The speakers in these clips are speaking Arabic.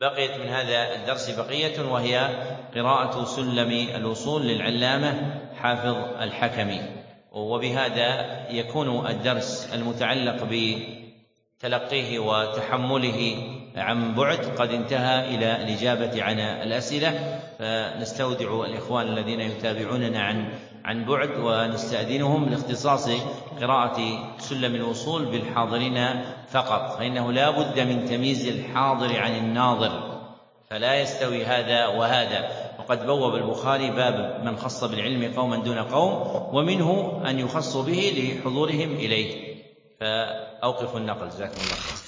بقيت من هذا الدرس بقية وهي قراءة سلم الوصول للعلامة حافظ الحكمي. وبهذا يكون الدرس المتعلق بتلقيه وتحمله عن بعد. قد انتهى إلى الإجابة عن الأسئلة. فنستودع الإخوان الذين يتابعوننا عن عن بعد ونستأذنهم لاختصاص قراءة سلم الوصول بالحاضرين فقط فإنه لا بد من تمييز الحاضر عن الناظر فلا يستوي هذا وهذا. وقد بوب البخاري باب من خص بالعلم قوما دون قوم ومنه أن يخص به لحضورهم إليه. فأوقفوا النقل. جزاكم الله خير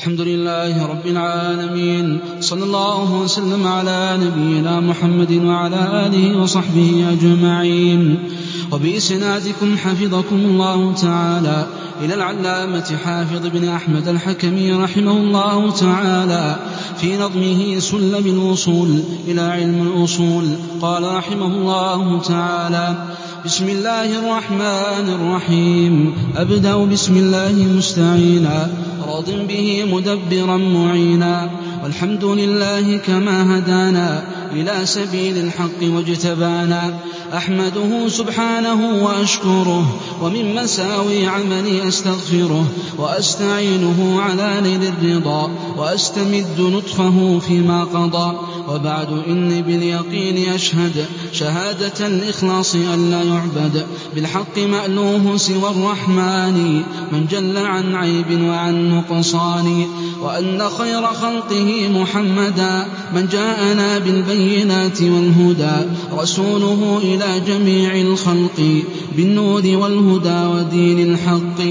الحمد لله رب العالمين. صلى الله وسلم على نبينا محمد وعلى آله وصحبه أجمعين. وبإسنادكم حفظكم الله تعالى. إلى العلامة حافظ بن أحمد الحكمي رحمه الله تعالى. في نظمه سلم الوصول إلى علم الأصول. قال رحمه الله تعالى بسم الله الرحمن الرحيم. أبدأ بسم الله مستعينا. راض به مدبرا معينا. والحمد لله كما هدانا إلى سبيل الحق واجتبانا. أحمده سبحانه وأشكره ومن مساوي عملي أستغفره وأستعينه على نيل الرضا وأستمد لطفه فيما قضى. وبعد إني باليقين أشهد شهادة الإخلاص أن لا يعبد بالحق مألوه سوى الرحمن من جل عن عيب وعن نقصان. وأن خير خلقه محمدا من جاءنا بالبينات والهدى رسوله إلى جميع الخلق بالنور والهدى ودين الحق.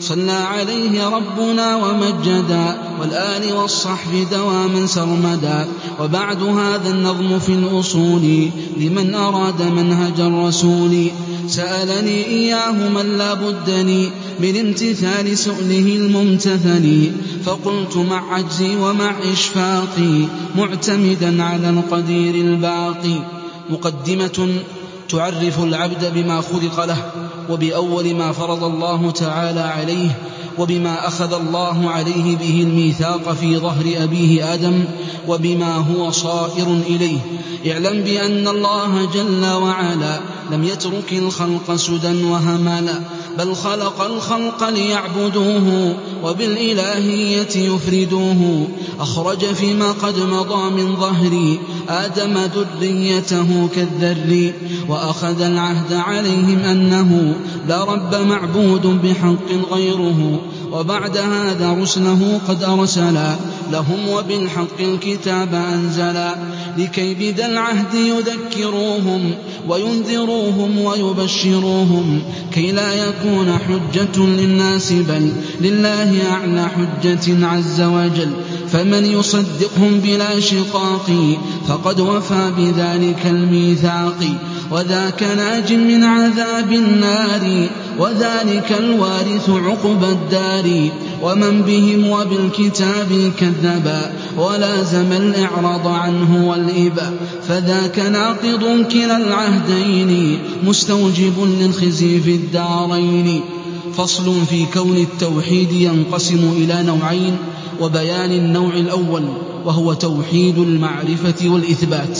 صلى عليه ربنا ومجدا والآل والصحب دواما سرمدا. وبعد هذا النظم في الأصول لمن أراد منهج الرسول. سألني إياه من لا بدني من امتثال سؤله الممتثل فقلت مع عجزي ومع إشفاقي معتمدا على القدير الباقي. مقدمة تعرف العبد بما خلق له وبأول ما فرض الله تعالى عليه وبما أخذ الله عليه به الميثاق في ظهر أبيه آدم وبما هو صائر إليه. اعلم بأن الله جل وعلا لم يترك الخلق سدى وهمالا بل خلق الخلق ليعبدوه وبالإلهية يفردوه أخرج فيما قد مضى من ظهري آدم ذريته كالذر وأخذ العهد عليهم أنه لا رب معبود بحق غيره. وبعد هذا رسله قد أرسلا لهم وبالحق الكتاب أنزلا لكي بذا العهد يذكروهم وينذروهم ويبشروهم كي لا يكون حجة للناس بل لله أعلى حجة عز وجل فمن يصدقهم بلا شقاق فقد وفى بذلك الميثاق وذاك ناج من عذاب النار وذلك الوارث عقب الدار. ومن بهم وبالكتاب كذبا ولازم الإعراض عنه والإبا فذاك ناقض كلا العهدين مستوجب للخزي في الدارين. فصل في كون التوحيد ينقسم إلى نوعين وبيان النوع الأول وهو توحيد المعرفة والإثبات.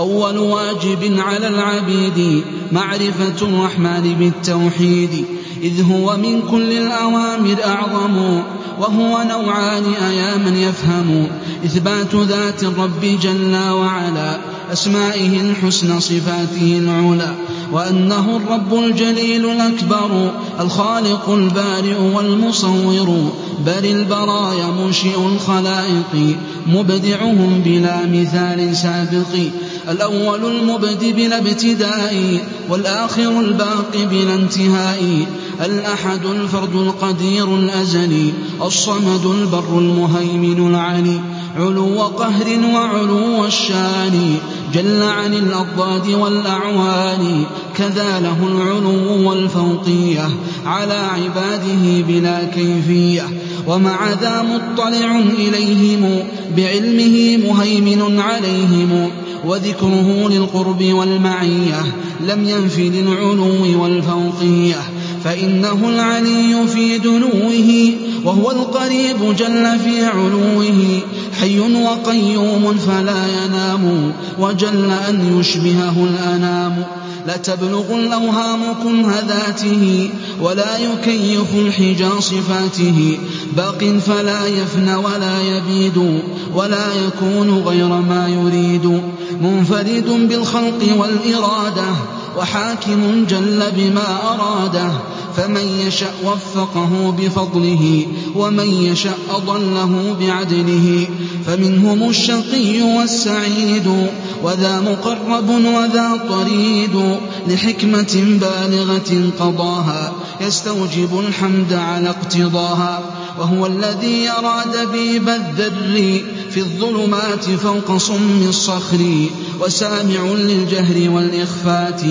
أول واجب على العبيد معرفة الرحمن بالتوحيد إذ هو من كل الأوامر أعظم وهو نوعان أيا من يفهم إثبات ذات الرب جل وعلا. أسمائه الحسنى صفاته العلى وأنه الرب الجليل الأكبر الخالق البارئ والمصور بل البرايا منشئ الخلائق مبدعهم بلا مثال سابق الأول المبدي بلا ابتداء والآخر الباقي بلا انتهاء الأحد الفرد القدير الأزلي الصمد البر المهيمن العلي علو قهر وعلو الشان جل عن الأضداد والأعوان كذا له العلو والفوقية على عباده بلا كيفية. ومع ذا مطلع إليهم بعلمه مهيمن عليهم. وذكره للقرب والمعية لم ينف للعلو والفوقية. فإنه العلي في دنوه وهو القريب جل في علوه. حي وقيوم فلا ينام وجل أن يشبهه الأنام. لتبلغ الأوهام كنه ذاته ولا يكيف الحجى صفاته باق فلا يفنى ولا يبيد ولا يكون غير ما يريد. منفرد بالخلق والإرادة وحاكم جل بما أراده فمن يشأ وفقه بفضله ومن يشأ أضله بعدله فمنهم الشقي والسعيد وذا مقرب وذا طريد لحكمة بالغة قضاها يستوجب الحمد على اقتضاها وهو الذي يرى دبيب الذر في الظلمات فوق صم الصخر وسامع للجهر والإخفات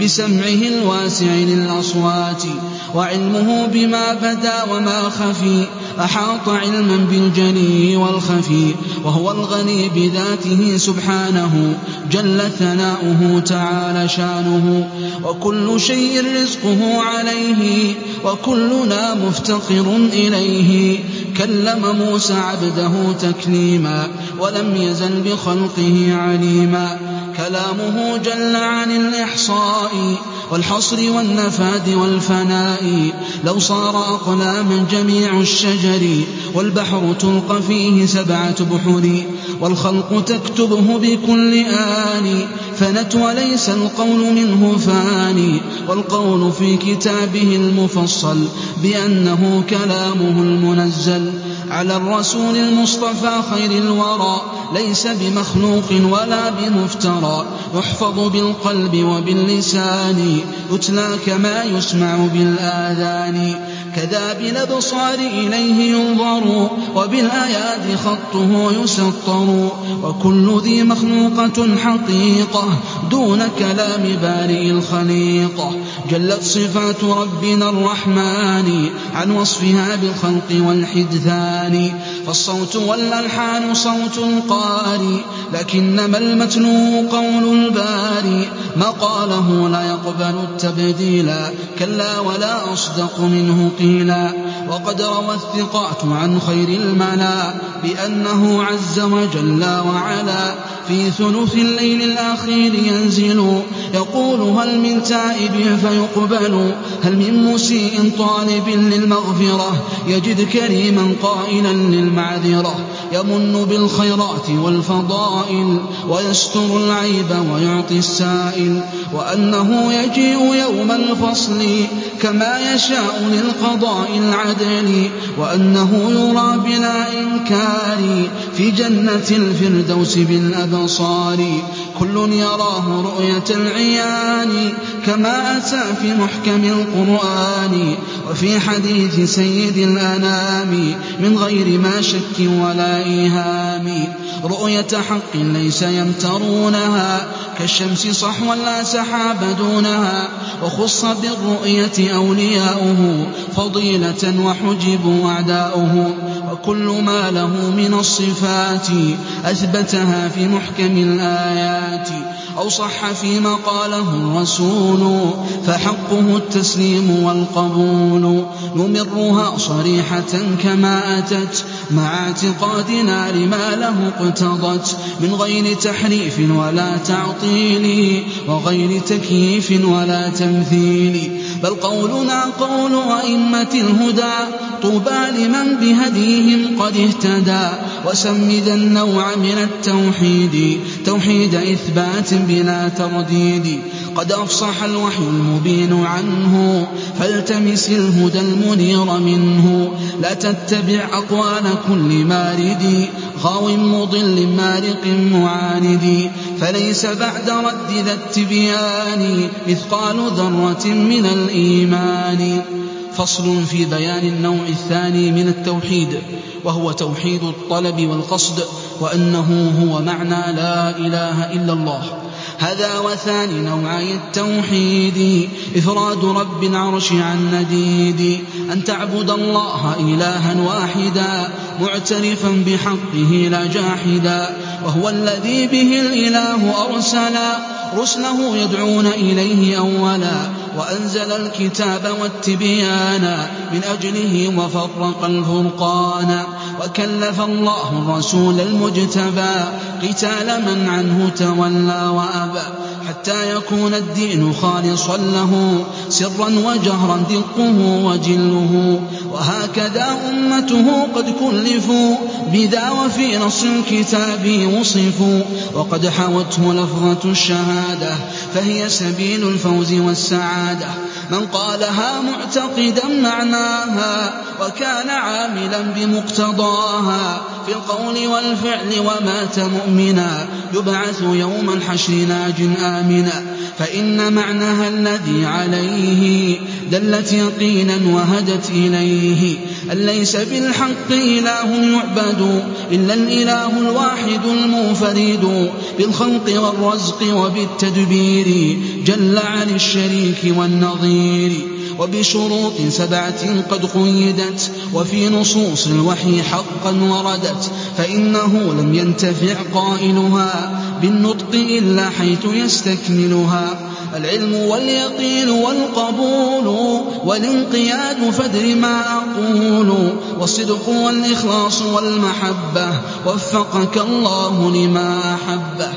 بسمعه الواسع للأصوات. وعلمه بما بدا وما خفي أحاط علما بالجلي والخفي وهو الغني بذاته سبحانه جل ثناؤه تعالى شانه. وكل شيء رزقه عليه وكلنا مفتقر إليه. كلم موسى عبده تكليما ولم يزل بخلقه عليما. كلامه جل عن الإحصاء والحصر والنفاد والفناء. لو صار أقلاما جميع الشجر والبحر تلقى فيه سبعة بحر والخلق تكتبه بكل آن فنت وليس القول منه فاني والقول في كتابه المفصل بأنه كلامه المنزل. على الرسول المصطفى خير الورى ليس بمخلوق ولا بمفترى. يحفظ بالقلب وباللسان يتلى كما يسمع بالآذان. كذا بالأبصار إليه ينظر وبالآيات خطه يسطر. وكل ذي مخلوقة حقيقة دون كلام بارئ الخليقة جلت صفات ربنا الرحمن عن وصفها بالخلق والحدثان. فالصوت والألحان صوت القاري لكنما المتلو قول الباري ما قاله لا يقبل التبديلا كلا ولا أصدق منه. قيلا وقد روى الثقات عن خير الملا بأنه عز وجل وعلا في ثلث الليل الأخير ينزل. يقول هل من تائب فيقبل. هل من مسيء طالب للمغفرة. يجد كريما قائلا للمعذرة. يمن بالخيرات والفضائل. ويستر العيب ويعطي السائل. وأنه يجيء يوم الفصل كما يشاء للقضاء العدل. وأنه يرى بلا إنكار في جنة الفردوس بالأبصار. كل يراه رؤية العيان كما أتى في محكم القرآن. وفي حديث سيد الأنام من غير ما شك ولا إيهام. رؤية حق ليس يمترونها كالشمس صحوا لا سحاب دونها. وخص بالرؤية أولياؤه فضيلة وحجبوا أعداؤه. وكل ما له من الصفات أثبتها في محكم الآيات أو صح فيما قاله الرسول فحقه التسليم والقبول نمرها صريحة كما أتت مع اعتقادنا لما له اقتضت من غير تحريف ولا تعطيل وغير تكييف ولا تمثيل. بل قولنا قول أئمة الهدى طوبى لمن بهديهم قد اهتدى وسم ذا النوع من التوحيد. توحيد إثبات بلا ترديد. قد أفصح الوحي المبين عنه فالتمس الهدى المنير منه. لا تتبع أقوال كل مارد غاو مضل مارق معاند. فليس بعد رد ذا التبيان مثقال ذرة من الإيمان. فصل في بيان النوع الثاني من التوحيد وهو توحيد الطلب والقصد وأنه هو معنى لا إله إلا الله. هذا وثاني نوعي التوحيد إفراد رب العرش عن نديد أن تعبد الله إلها واحدا معترفا بحقه لا جاحدا وهو الذي به الإله أرسلا رسله يدعون إليه أولا. وأنزل الكتاب والتبيان من أجله وفرق الفرقان. وكلف الله الرسول المجتبى قتال من عنه تولى وأبى. حتى يكون الدين خالصا له سرا وجهرا دقه وجله. وهكذا أمته قد كلفوا بدا وفي نص الكتاب وصفوا. وقد حوته لفظة الشهادة فهي سبيل الفوز والسعادة. من قالها معتقدا معناها وكان عاملا بمقتضاها في القول والفعل ومات مؤمنا يبعث يوم الحشر ناج آمنا. فإن معناها الذي عليه دلت يقينا وهدت إليه. أن ليس بالحق إله يعبد إلا الإله الواحد المنفرد بالخلق والرزق وبالتدبير. جل عن الشريك والنظير. وبشروط سبعة قد قيدت وفي نصوص الوحي حقا وردت. فإنه لم ينتفع قائلها. بالنطق إلا حيث يستكملها. العلم واليقين والقبول والانقياد فدر ما أقول. والصدق والإخلاص والمحبة وفقك الله لما أحبه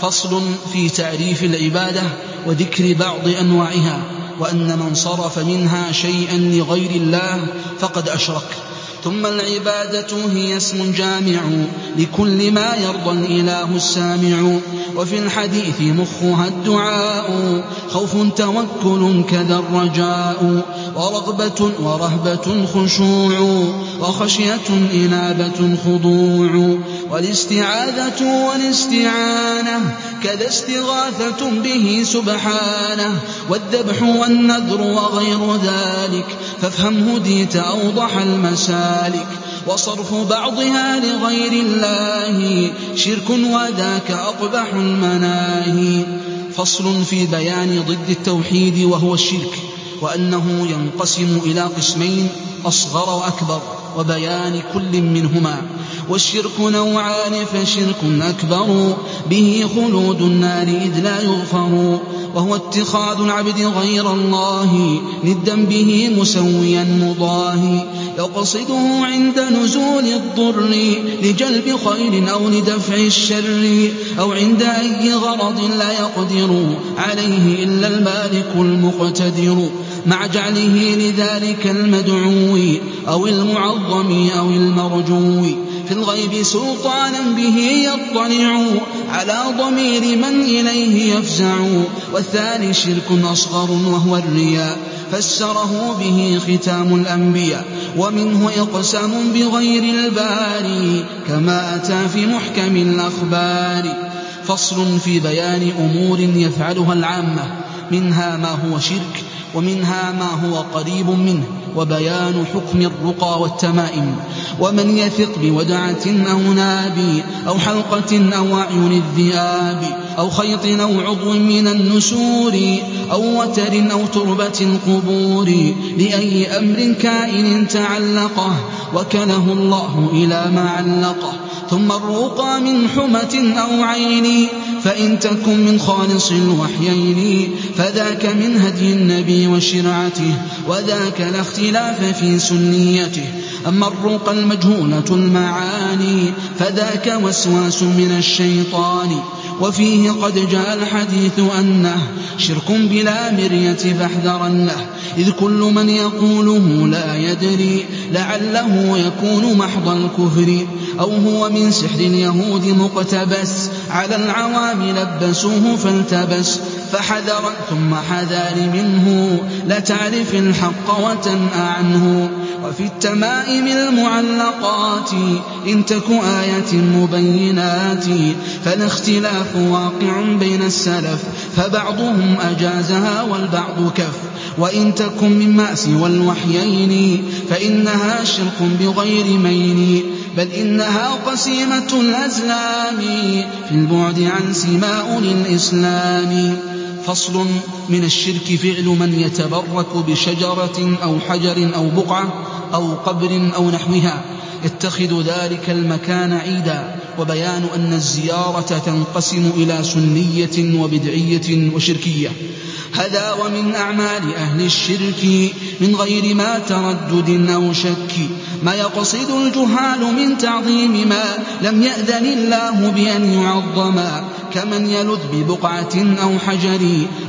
فصل في تعريف العبادة وذكر بعض أنواعها وأن من صرف منها شيئا لغير الله فقد أشرك. ثم العبادة هي اسم جامع لكل ما يرضى الإله السامع. وفي الحديث مخها الدعاء خوف توكل كذا الرجاء ورغبة ورهبة خشوع وخشية إنابة خضوع. والاستعاذة والاستعانة كذا استغاثة به سبحانه والذبح والنذر وغير ذلك فافهم هديت أوضح المسالك. وصرف بعضها لغير الله شرك وذاك أقبح المناهي. فصل في بيان ضد التوحيد وهو الشرك وأنه ينقسم إلى قسمين أصغر وأكبر وبيان كل منهما. والشرك نوعان فشرك أكبر. به خلود النار إذ لا يغفر. وهو اتخاذ العبد غير الله. ندا به مسويا مضاهي يقصده عند نزول الضر. لجلب خير أو لدفع الشر. أو عند أي غرض لا يقدر. عليه إلا المالك المقتدر. مع جعله لذلك المدعو. أو المعظم أو المرجو. في الغيب سلطانا به يطلع على ضمير من إليه يفزع. والثاني شرك أصغر وهو الرياء فسره به ختام الأنبياء. ومنه إقسام بغير الباري كما أتى في محكم الأخبار. فصل في بيان أمور يفعلها العامة منها ما هو شرك ومنها ما هو قريب منه. وبيان حكم الرقى والتمائم ومن يثق بودعة أو ناب أو حلقة أو أعين الذئاب أو خيط أو عضو من النسور أو وتر أو تربة القبور لأي أمر كائن تعلقه وكله الله إلى ما علقه ثم الرقى من حمة أو عين فإن تكن من خالص الوحيين فذاك من هدي النبي وشرعته وذاك لا اختلاف في سنيته. أما الرقى المجهولة المعاني فذاك وسواس من الشيطان. وفيه قد جاء الحديث أنه شرك بلا مرية فاحذرنه إذ كل من يقوله لا يدري لعله يكون محض الكفر أو هو من سحر اليهود مقتبس. على العوام لبسوه فالتبس فحذرا ثم حذار منه. لتعرف الحق وتنأى عنه. وفي التمائم المعلقات إن تك آية مبينات فالاختلاف واقع بين السلف فبعضهم أجازها والبعض كف. وإن تكن من مأس والوحيين فإنها شرك بغير مين. بل إنها قسيمة الأزلام في البعد عن سماء الإسلام. فصل من الشرك فعل من يتبرك بشجرة أو حجر أو بقعة أو قبر أو نحوها. يتخذ ذلك المكان عيدا. وبيان أن الزيارة تنقسم إلى سنية وبدعية وشركية. هذا ومن أعمال أهل الشرك من غير ما تردد أو شك. ما يقصد الجهال من تعظيم ما لم يأذن الله بأن يعظما كمن يلذ ببقعة أو حجر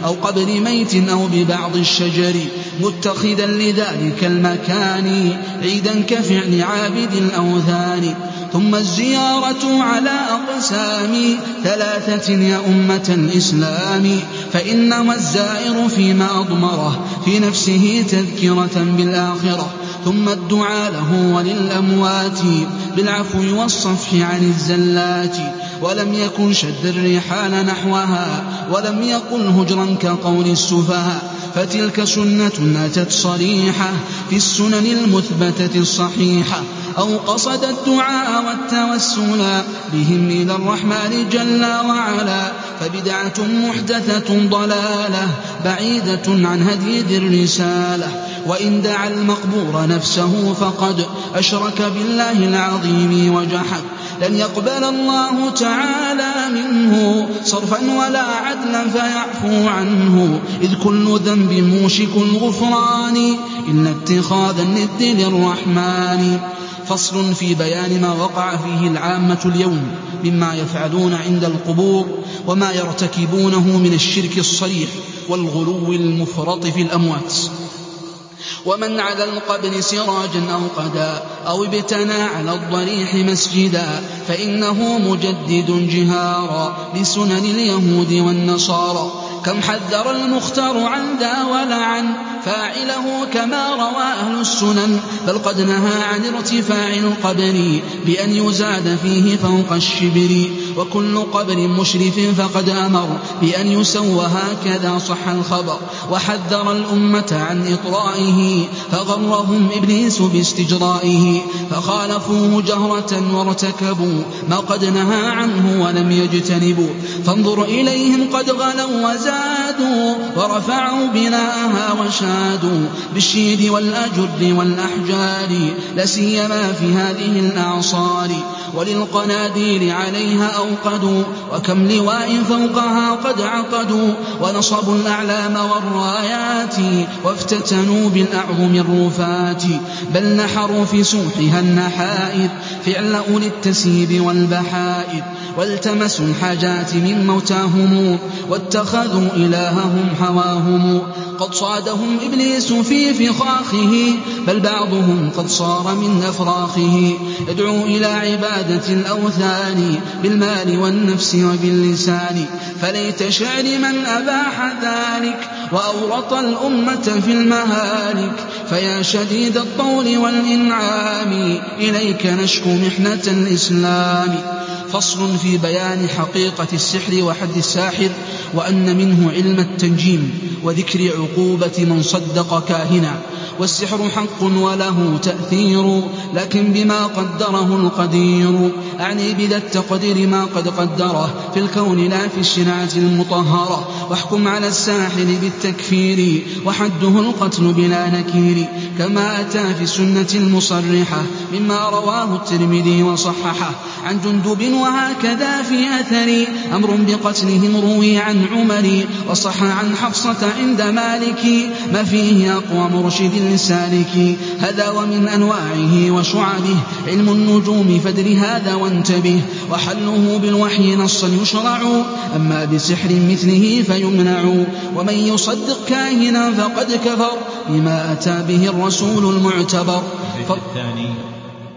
أو قبر ميت أو ببعض الشجر. متخذا لذلك المكان عيدا كفعل عابد الأوثان. ثم الزيارة على أقسام ثلاثة يا أمة الإسلام. فإنما الزائر فيما أضمره في نفسه تذكرة بالآخرة ثم الدعاء له وللأموات بالعفو والصفح عن الزلات. ولم يكن شد الرحال نحوها ولم يقل هجرا كقول السفهاء. فتلك سنة أتت صريحة في السنن المثبتة الصحيحة أو قصد الدعاء والتوسل بهم إلى الرحمن جل وعلا فبدعة محدثة ضلالة بعيدة عن هدي ذي الرسالة. وإن دعا المقبور نفسه فقد أشرك بالله العظيم وجحد. لن يقبل الله تعالى منه صرفا ولا عدلا فيعفو عنه. إذ كل ذنب موشك الغفران إن اتخاذ الند للرحمن. فصل في بيان ما وقع فيه العامة اليوم مما يفعلون عند القبور وما يرتكبونه من الشرك الصريح والغلو المفرط في الأموات. ومن على القبر سراجا أو قدا أو ابتنى على الضريح مسجدا فإنه مجدد جهارا لسنن اليهود والنصارى كم حذر المختار عن ذا ولعن فاعله كما روى أهل السنن بل قد نهى عن ارتفاع القبر بأن يزاد فيه فوق الشبر وكل قبر مشرف فقد أمر بأن يسوى هكذا صح الخبر. وحذر الأمة عن إطرائه فغرهم إبليس باستجرائه فخالفوه جهرة وارتكبوا ما قد نهى عنه ولم يجتنبوا. فانظر إليهم قد غلوا وزادوا ورفعوا بناءها وشادوا بالشيد والأجر والأحجار لسيما في هذه الأعصار. وللقناديل عليها أوقدوا وكم لواء فوقها قد عقدوا ونصبوا الأعلام والرايات وافتتنوا بالأعظم الروفات بل نحروا في سوحها النحائر فعل أولي التسيب والبحائر. والتمسوا الحاجات من موتاهم واتخذوا إلههم هواهم. قد صادهم إبليس في فخاخه بل بعضهم قد صار من أفراخه. يدعو إلى عبادة الأوثان بالمال والنفس وباللسان. فليت شعر من أباح ذلك وأورط الأمة في المهالك. فيا شديد الطول والإنعام إليك نشكو محنة الإسلام. فصل في بيان حقيقة السحر وحد الساحر وأن منه علم التنجيم وذكر عقوبة من صدق كاهنا. والسحر حق وله تأثير لكن بما قدره القدير. أعني بذا التقدير ما قد قدره. في الكون لا في الشرعة المطهرة. واحكم على الساحر بالتكفير. وحده القتل بلا نكير. كما أتى في السنة المصرحة. مما رواه الترمذي وصححه. عن جندب وهكذا في أثر. أمر بقتلهم روي عن عمر. وصح عن حفصة عند مالك. ما فيه أقوى مرشد للسالك هذا ومن أنواعه وشعبه. علم النجوم فدر هذا وانتبه. وحله بالوحي نصا يشرع. أما بسحر مثله فيمنع. ومن يصدق كاهنا فقد كفر بما أتى به الرسول المعتبر. الثاني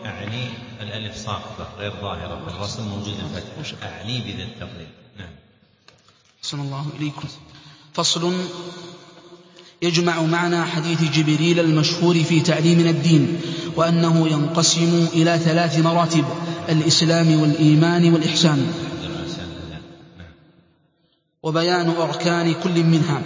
أعني الألف صاقبة غير ظاهرة في الرسم موجود الفتح. أعني بذا التقليل نعم. صلى الله إليكم. فصل. يجمع معنى حديث جبريل المشهور في تعليمنا الدين وأنه ينقسم إلى ثلاث مراتب. الإسلام والإيمان والإحسان. وبيان أركان كل منها.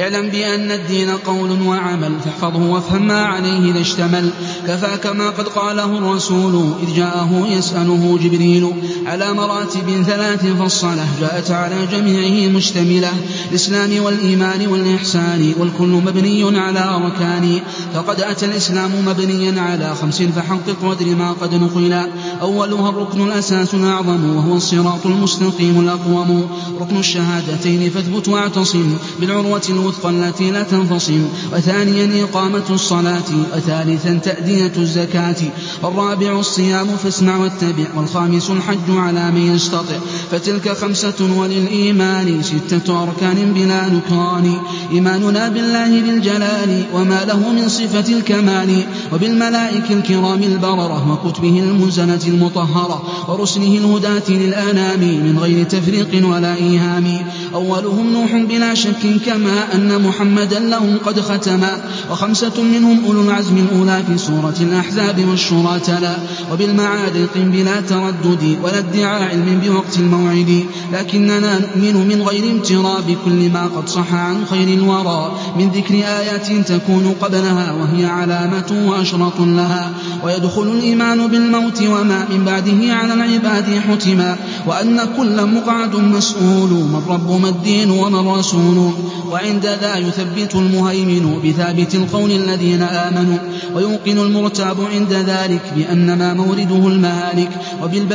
اعلم بأن الدين قول وعمل فاحفظه وافهم ما عليه إذا اشتمل. كفاك ما قد قاله الرسول إذ جاءه يسأله جبريل على مراتب ثلاث فالصلاة جاءت على جميعه مشتملة الإسلام والإيمان والإحسان والكل مبني على أركان. فقد أتى الإسلام مبنيا على خمس فحقق وادر ما قد نقلا أولها الركن الأساس الأعظم وهو الصراط المستقيم الأقوم. ركن الشهادتين فاثبت واعتصم بالعروة الوثقى التي لا تنفصم. وثانيا إقامة الصلاة. وثالثا تأدية الزكاة. والرابع الصيام فاسمع واتبع. والخامس الحج على من يستطع. فتلك خمسة وللإيمان ستة أركان بلا نكران إيماننا بالله بالجلال وما له من صفة الكمال. وبالملائكة الكرام البررة وكتبه المنزلة المطهرة. ورسله الهداة للآنام من غير تفريق ولا إيهام. أولهم نوح بلا شك كما أن محمدا لهم قد ختما وخمسة منهم أولو العزم الأولى في سورة الأحزاب والشورى تلا وبالمعارق بلا تردد ولا ادعاء علم بوقت الموعد. لكننا نؤمن من غير امتراء بكل ما قد صح عن خير الورى. من ذكر آيات تكون قبلها وهي علامة وأشرط لها. ويدخل الإيمان بالموت وما من بعده على العباد حتما وأن كل مقعد مسؤول من رب ما الدين وما الرسول وعند ذا يثبت المهيمن بثابت القول الذين آمنوا ويوقن المرتاب عند ذلك بأن ما مورده المهالك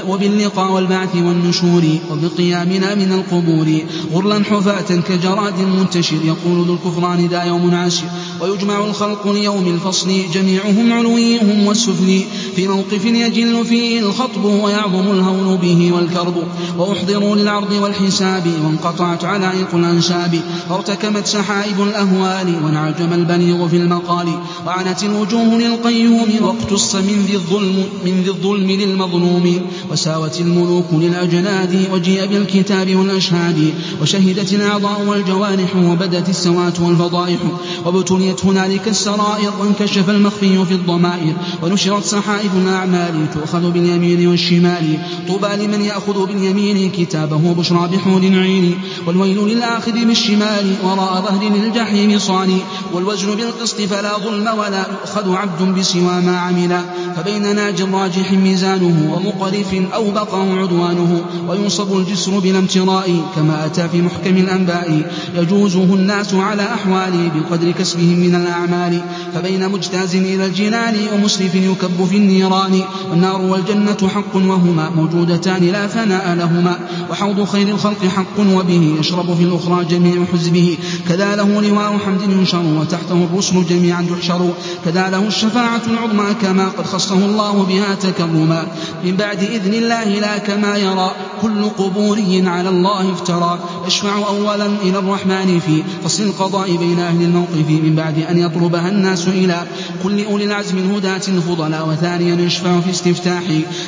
وباللقاء والبعث والنشور وبقيامنا من القبور غرلا حفاة كجراد منتشر يقول ذو الكفران ذا يوم عاشر. ويجمع الخلق ليوم الفصل جميعهم علويهم والسفلي في موقف يجل فيه الخطب ويعظم الهون به والكرب. وأحضروا للعرض والحساب وانقطعت علائق الأنساب وارتكمت سحائب الأهوال وانعجم البليغ في المقال. وعنت الوجوه للقيوم واقتص من ذي الظلم من ذي الظلم للمظلوم. وساوت الملوك للأجناد وجيء بالكتاب والأشهاد. وشهدت الأعضاء والجوارح وبدت السوات والفضائح. وابتليت هنالك السرائر وانكشف المخفي في الضمائر. ونشرت سحائب الأعمال تؤخذ باليمين والشمال. طوبى لمن يأخذ باليمين كتابه بشرى بحور عين والويل للآخذ بالشمال وراء ظهر للجحيم صاني والوزن بالقسط فلا ظلم ولا يؤخذ عبد بسوى ما عمل فبين ناج راجح ميزانه ومقرف أو بقى عدوانه وينصب الجسر بلا امتراء كما أتى في محكم الأنباء. يجوزه الناس على أحوال بقدر كسبهم من الأعمال. فبين مجتاز إلى الجنان ومسرف يكب في النيران. والنار والجنة حق وهما موجودتان لا فناء لهما. وحوض خير الخلق حق وبه يشرب في الأخرى جميع حزبه. كذا له لواء حمد ينشر وتحته الرسل جميعا تحشر كذا له الشفاعة العظمى كما قد خصه الله بها تكرما. من بعد إذن الله لا كما يرى. كل قبوري على الله افترى. يشفع أولا إلى الرحمن في فصل القضاء بين أهل الموقف. من بعد أن يطلبها الناس إلى كل أولي العزم الهداة الفضلاء وثانيا يشفع في استفتاح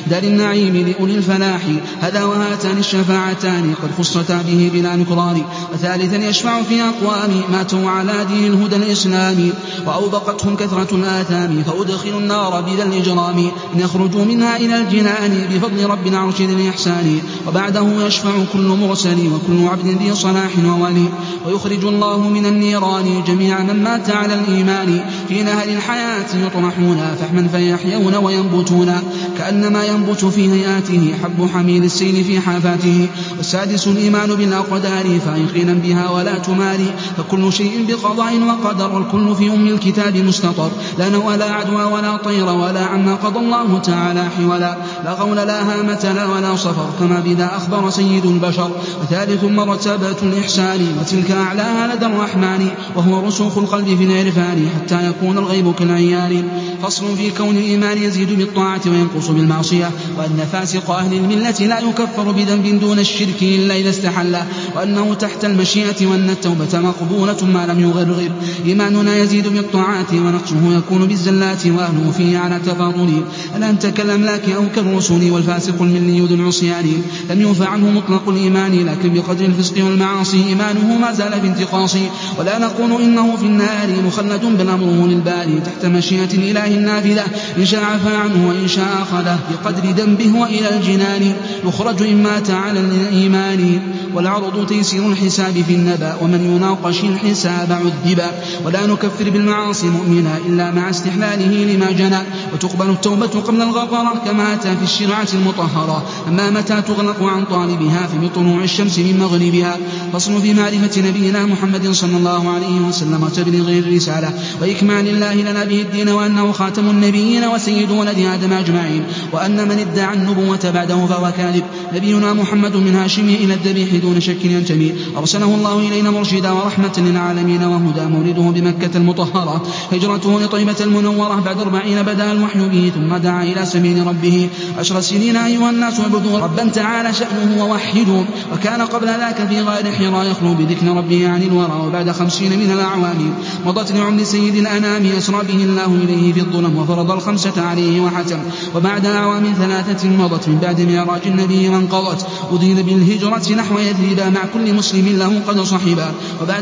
دار النعيم لأولي الفلاح. هذا وهاتان الشفاعتان قد خصتا به بلا نكران وثالثا يشفع في أقوام ماتوا على دين الهدى الإسلامي وأوبقتهم كثرة الآثام فأدخلوا النار بذا الإجرام إن يخرجوا منها إلى الجنان بفضل رب العرش ذي الإحسان وبعده يشفع كل مرسل وكل عبد ذي صلاح وولي ويخرج الله من النيران جميع من مات على الإيمان في نهر الحياة يطرحون فحما فيحيون وينبتون كأنما ينبت في هيئاته حب حميل السيل في حافاته والسادس الإيمان بالأقدار فأيقنا بها ولا تماري فكل شيء بقضاء وقدر والكل في أم الكتاب مستطر. لا نوى لا عدوى ولا طير ولا عما قضى الله تعالى حولا. لا غول لا هامة لا ولا صفر. كما بذا أخبر سيد البشر. وثالث مرتبة الإحسان. وتلك أعلاها لدى الرحمن. وهو رسوخ القلب في العرفان حتى يكون الغيب كالعيان. فصل في كون الإيمان يزيد بالطاعة وينقص بالمعصية. وأن فاسق أهل الملة لا يكفر بذنب دون الشرك إلا إذا استحل. وأنه تحت المشيئة وأن التوبة مقبولة ما لم يغرغر إيماننا يزيد بالطاعات ونقصه يكون بالزلات وأهله فيه على تفاضل. أنت كالأملاك أو كالرسل والفاسق الملي ذو العصيان لم يوفى عنه مطلق الإيمان لكن بقدر الفسق والمعاصي إيمانه ما زال في انتقاص ولا نقول إنه في النار مخلد بل أمره للباري تحت مشيئة الإله النافذة. إن شاء عفى عنه وإن شاء أخذه بقدر ذنبه وإلى الجنان. يخرج إن مات على الإيمان. والعرض تيسير الحساب في النبأ. ومن يناقش الحساب عذبا. ولا نكفر بالمعاصي مؤمنا إلا مع استحلاله لما جنى. وتقبل التوبة قبل الغفرة كما أتى في الشرعة المطهرة. أما متى تغلق عن طالبها فمن طلوع الشمس من مغربها؟ فصل في معرفة نبينا محمد صلى الله عليه وسلم وتبليغ الرسالة. وإكمال الله لنا به الدين وأنه خاتم النبيين وسيد ولد آدم أجمعين. وأن من ادعى النبوة بعده فهو كاذب. نبينا محمد من هاشم إلى الذبيح دون شك ينتمي أرسله الله إلينا مرشدا ورحمة للعالمين وهدى مولده بمكة المطهرة. هجرته لطيبة المنورة بعد أربعين بدأ الوحي به ثم دعا إلى سبيل ربه. عشر سنين أيها الناس اعبدوا ربا تعالى شأنه ووحدوا وكان قبل ذاك في غار حراء يخلو بذكر ربه عن الورى وبعد خمسين من الأعوام مضت لعمر سيد الأنام أسرى به الله إليه في الظلم وفرض الخمسة عليه وحتم وبعد أعوام ثلاثة مضت من بعد معراج النبي وانقضت أذين بالهجرة نحو يثرب مع كل مسلم له قد صحبا.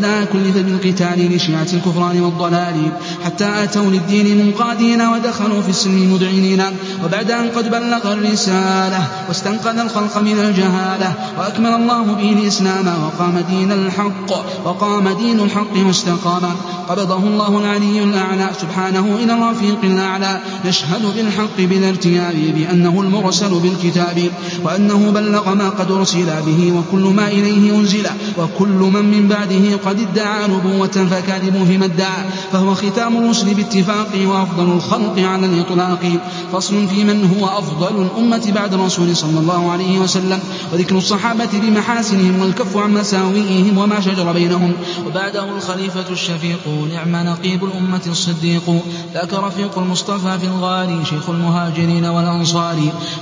وبعدها كلف بالقتال لشيعة الكفران والضلال حتى أتوا للدين منقادين ودخلوا في السلم مذعنين وبعد أن قد بلغ الرسالة واستنقذ الخلق من الجهالة وأكمل الله به الإسلام وقام دين الحق وقام دين الحق واستقام قبضه الله العلي الأعلى سبحانه إلى الرفيق الأعلى. نشهد بالحق بلا ارتياب بأنه المرسل بالكتاب وأنه بلغ ما قد أرسل به وكل ما إليه أنزل وكل من من بعده قد ادعى نبوة فكاذب فيما ادعى فهو ختام الرسل باتفاق وأفضل الخلق على الإطلاق. فصل في من هو أفضل الأمة بعد الرسول صلى الله عليه وسلم وذكر الصحابة بمحاسنهم والكف عن مساوئهم وما شجر بينهم. وبعده الخليفة الشفيق نعم نقيب الأمة الصديق. ذاك رفيق المصطفى في الغار شيخ المهاجرين والأنصار.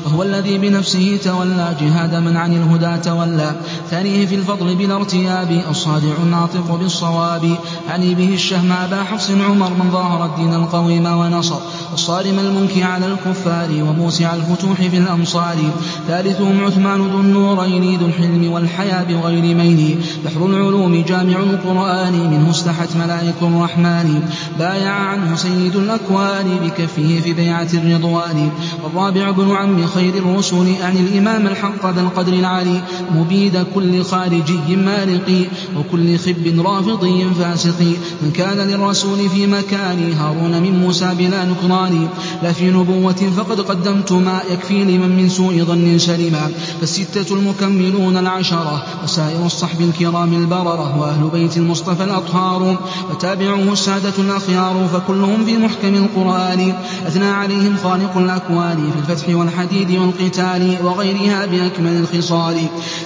وهو الذي بنفسه تولى جهاد من عن الهدى تولى. ثانية في الفضل بلا ارتياب الصادع الناطق بالصواب. عني به الشهم أبا حفص عمر من ظاهر الدين القويم ونصر. الصارم المنكي على الكفار وموسع الفتوح في الأمصار. ثالثهم عثمان ذو النورين ذو الحلم والحياة بغير مين بحر العلوم جامع القرآن منه استحت ملائك الرحمن. بايع عنه سيد الأكوان بكفه في بيعة الرضوان. والرابع ابن عم خير الرسل عن الإمام الحق ذا القدر العلي مبيد كل خارجي مارق وكل خب رافضي فاسق. من كان للرسول في مكان هارون من موسى بلا نكران. لا في نبوة فقد قدمت ما يكفي لمن من سوء ظن سلما فالستة المكملون العشرة وسائر الصحب الكرام البررة وأهل بيت المصطفى الأطهار. وتابعوه السادة الأخيار فكلهم في محكم القرآن. أثنى عليهم خالق الأكوان في الفتح والحديد والقتال وغيرها بأكمل الخصال.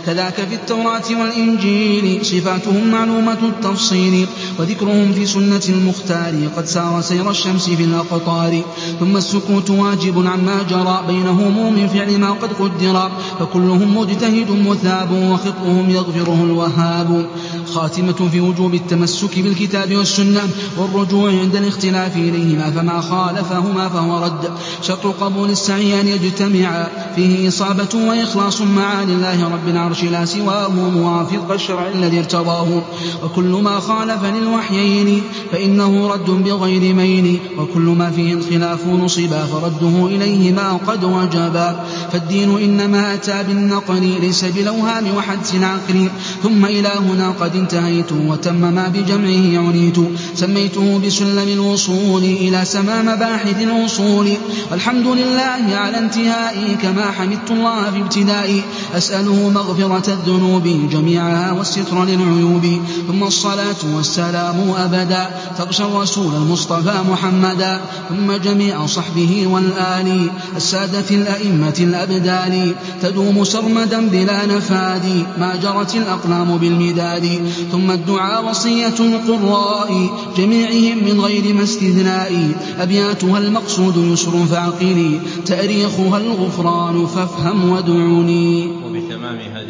كذاك في التوراة والإنجيل صفاتهم معلومة التفصيل. وذكرهم في سنة المختار. قد سار سير الشمس في الأقطار. ثم السكوت واجب عما جرى بينهم من فعل ما قد قدر. فكلهم مجتهد مثاب وخطئهم يغفره الوهاب. خاتمة في وجوب التمسك بالكتاب والسنة. والرجوع عند الاختلاف إليهما فما خالفهما فهو رد. شرط قبول السعي أن يجتمع. فيه إصابة وإخلاص مع لله رب العرش لا سواه موافق الشرع الذي ارتضاه. وكل ما خالف للوحيين فإنه رد بغير مين وكل ما فيه الخلاف نصبا فرده إليهما قد وجبا. فالدين إنما أتى بالنقل ليس بالأوهام وحدس عقل ثم إلى هنا قد انتهيت وتم ما بجمعه عنيت. سميته بسلم الوصول إلى سما مباحث الوصول. والحمد لله على انتهائي كما حمدت الله في ابتدائي. أسأله مغفرة الذنوب جميعها والستر للعيوب. ثم الصلاة والسلام أبدا. تغشى الرسول المصطفى محمدا. ثم جميع صحبه والآل. السادة الأئمة الأبدال. تدوم سرمدا بلا نفاد. ما جرت الأقلام بالمداد. ثم الدعاء وصية القراء. جميعهم من غير ما استثناء. أبياتها المقصود يسر فعقلي تأريخها الغفران فافهم وادعوني. وبتمام هذه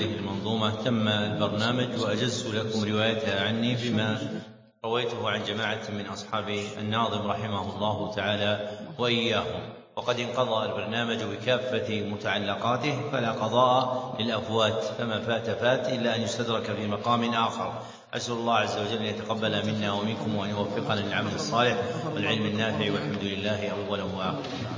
تم البرنامج وأجزت لكم روايتها عني بما رويته عن جماعة من أصحاب الناظم رحمه الله تعالى وإياهم. وقد انقضى البرنامج بكافة متعلقاته فلا قضاء للأفوات فما فات فات إلا أن يستدرك في مقام آخر. أسأل الله عز وجل أن يتقبل منا ومنكم وأن يوفقنا للعمل الصالح والعلم النافع والحمد لله أولا وآخرا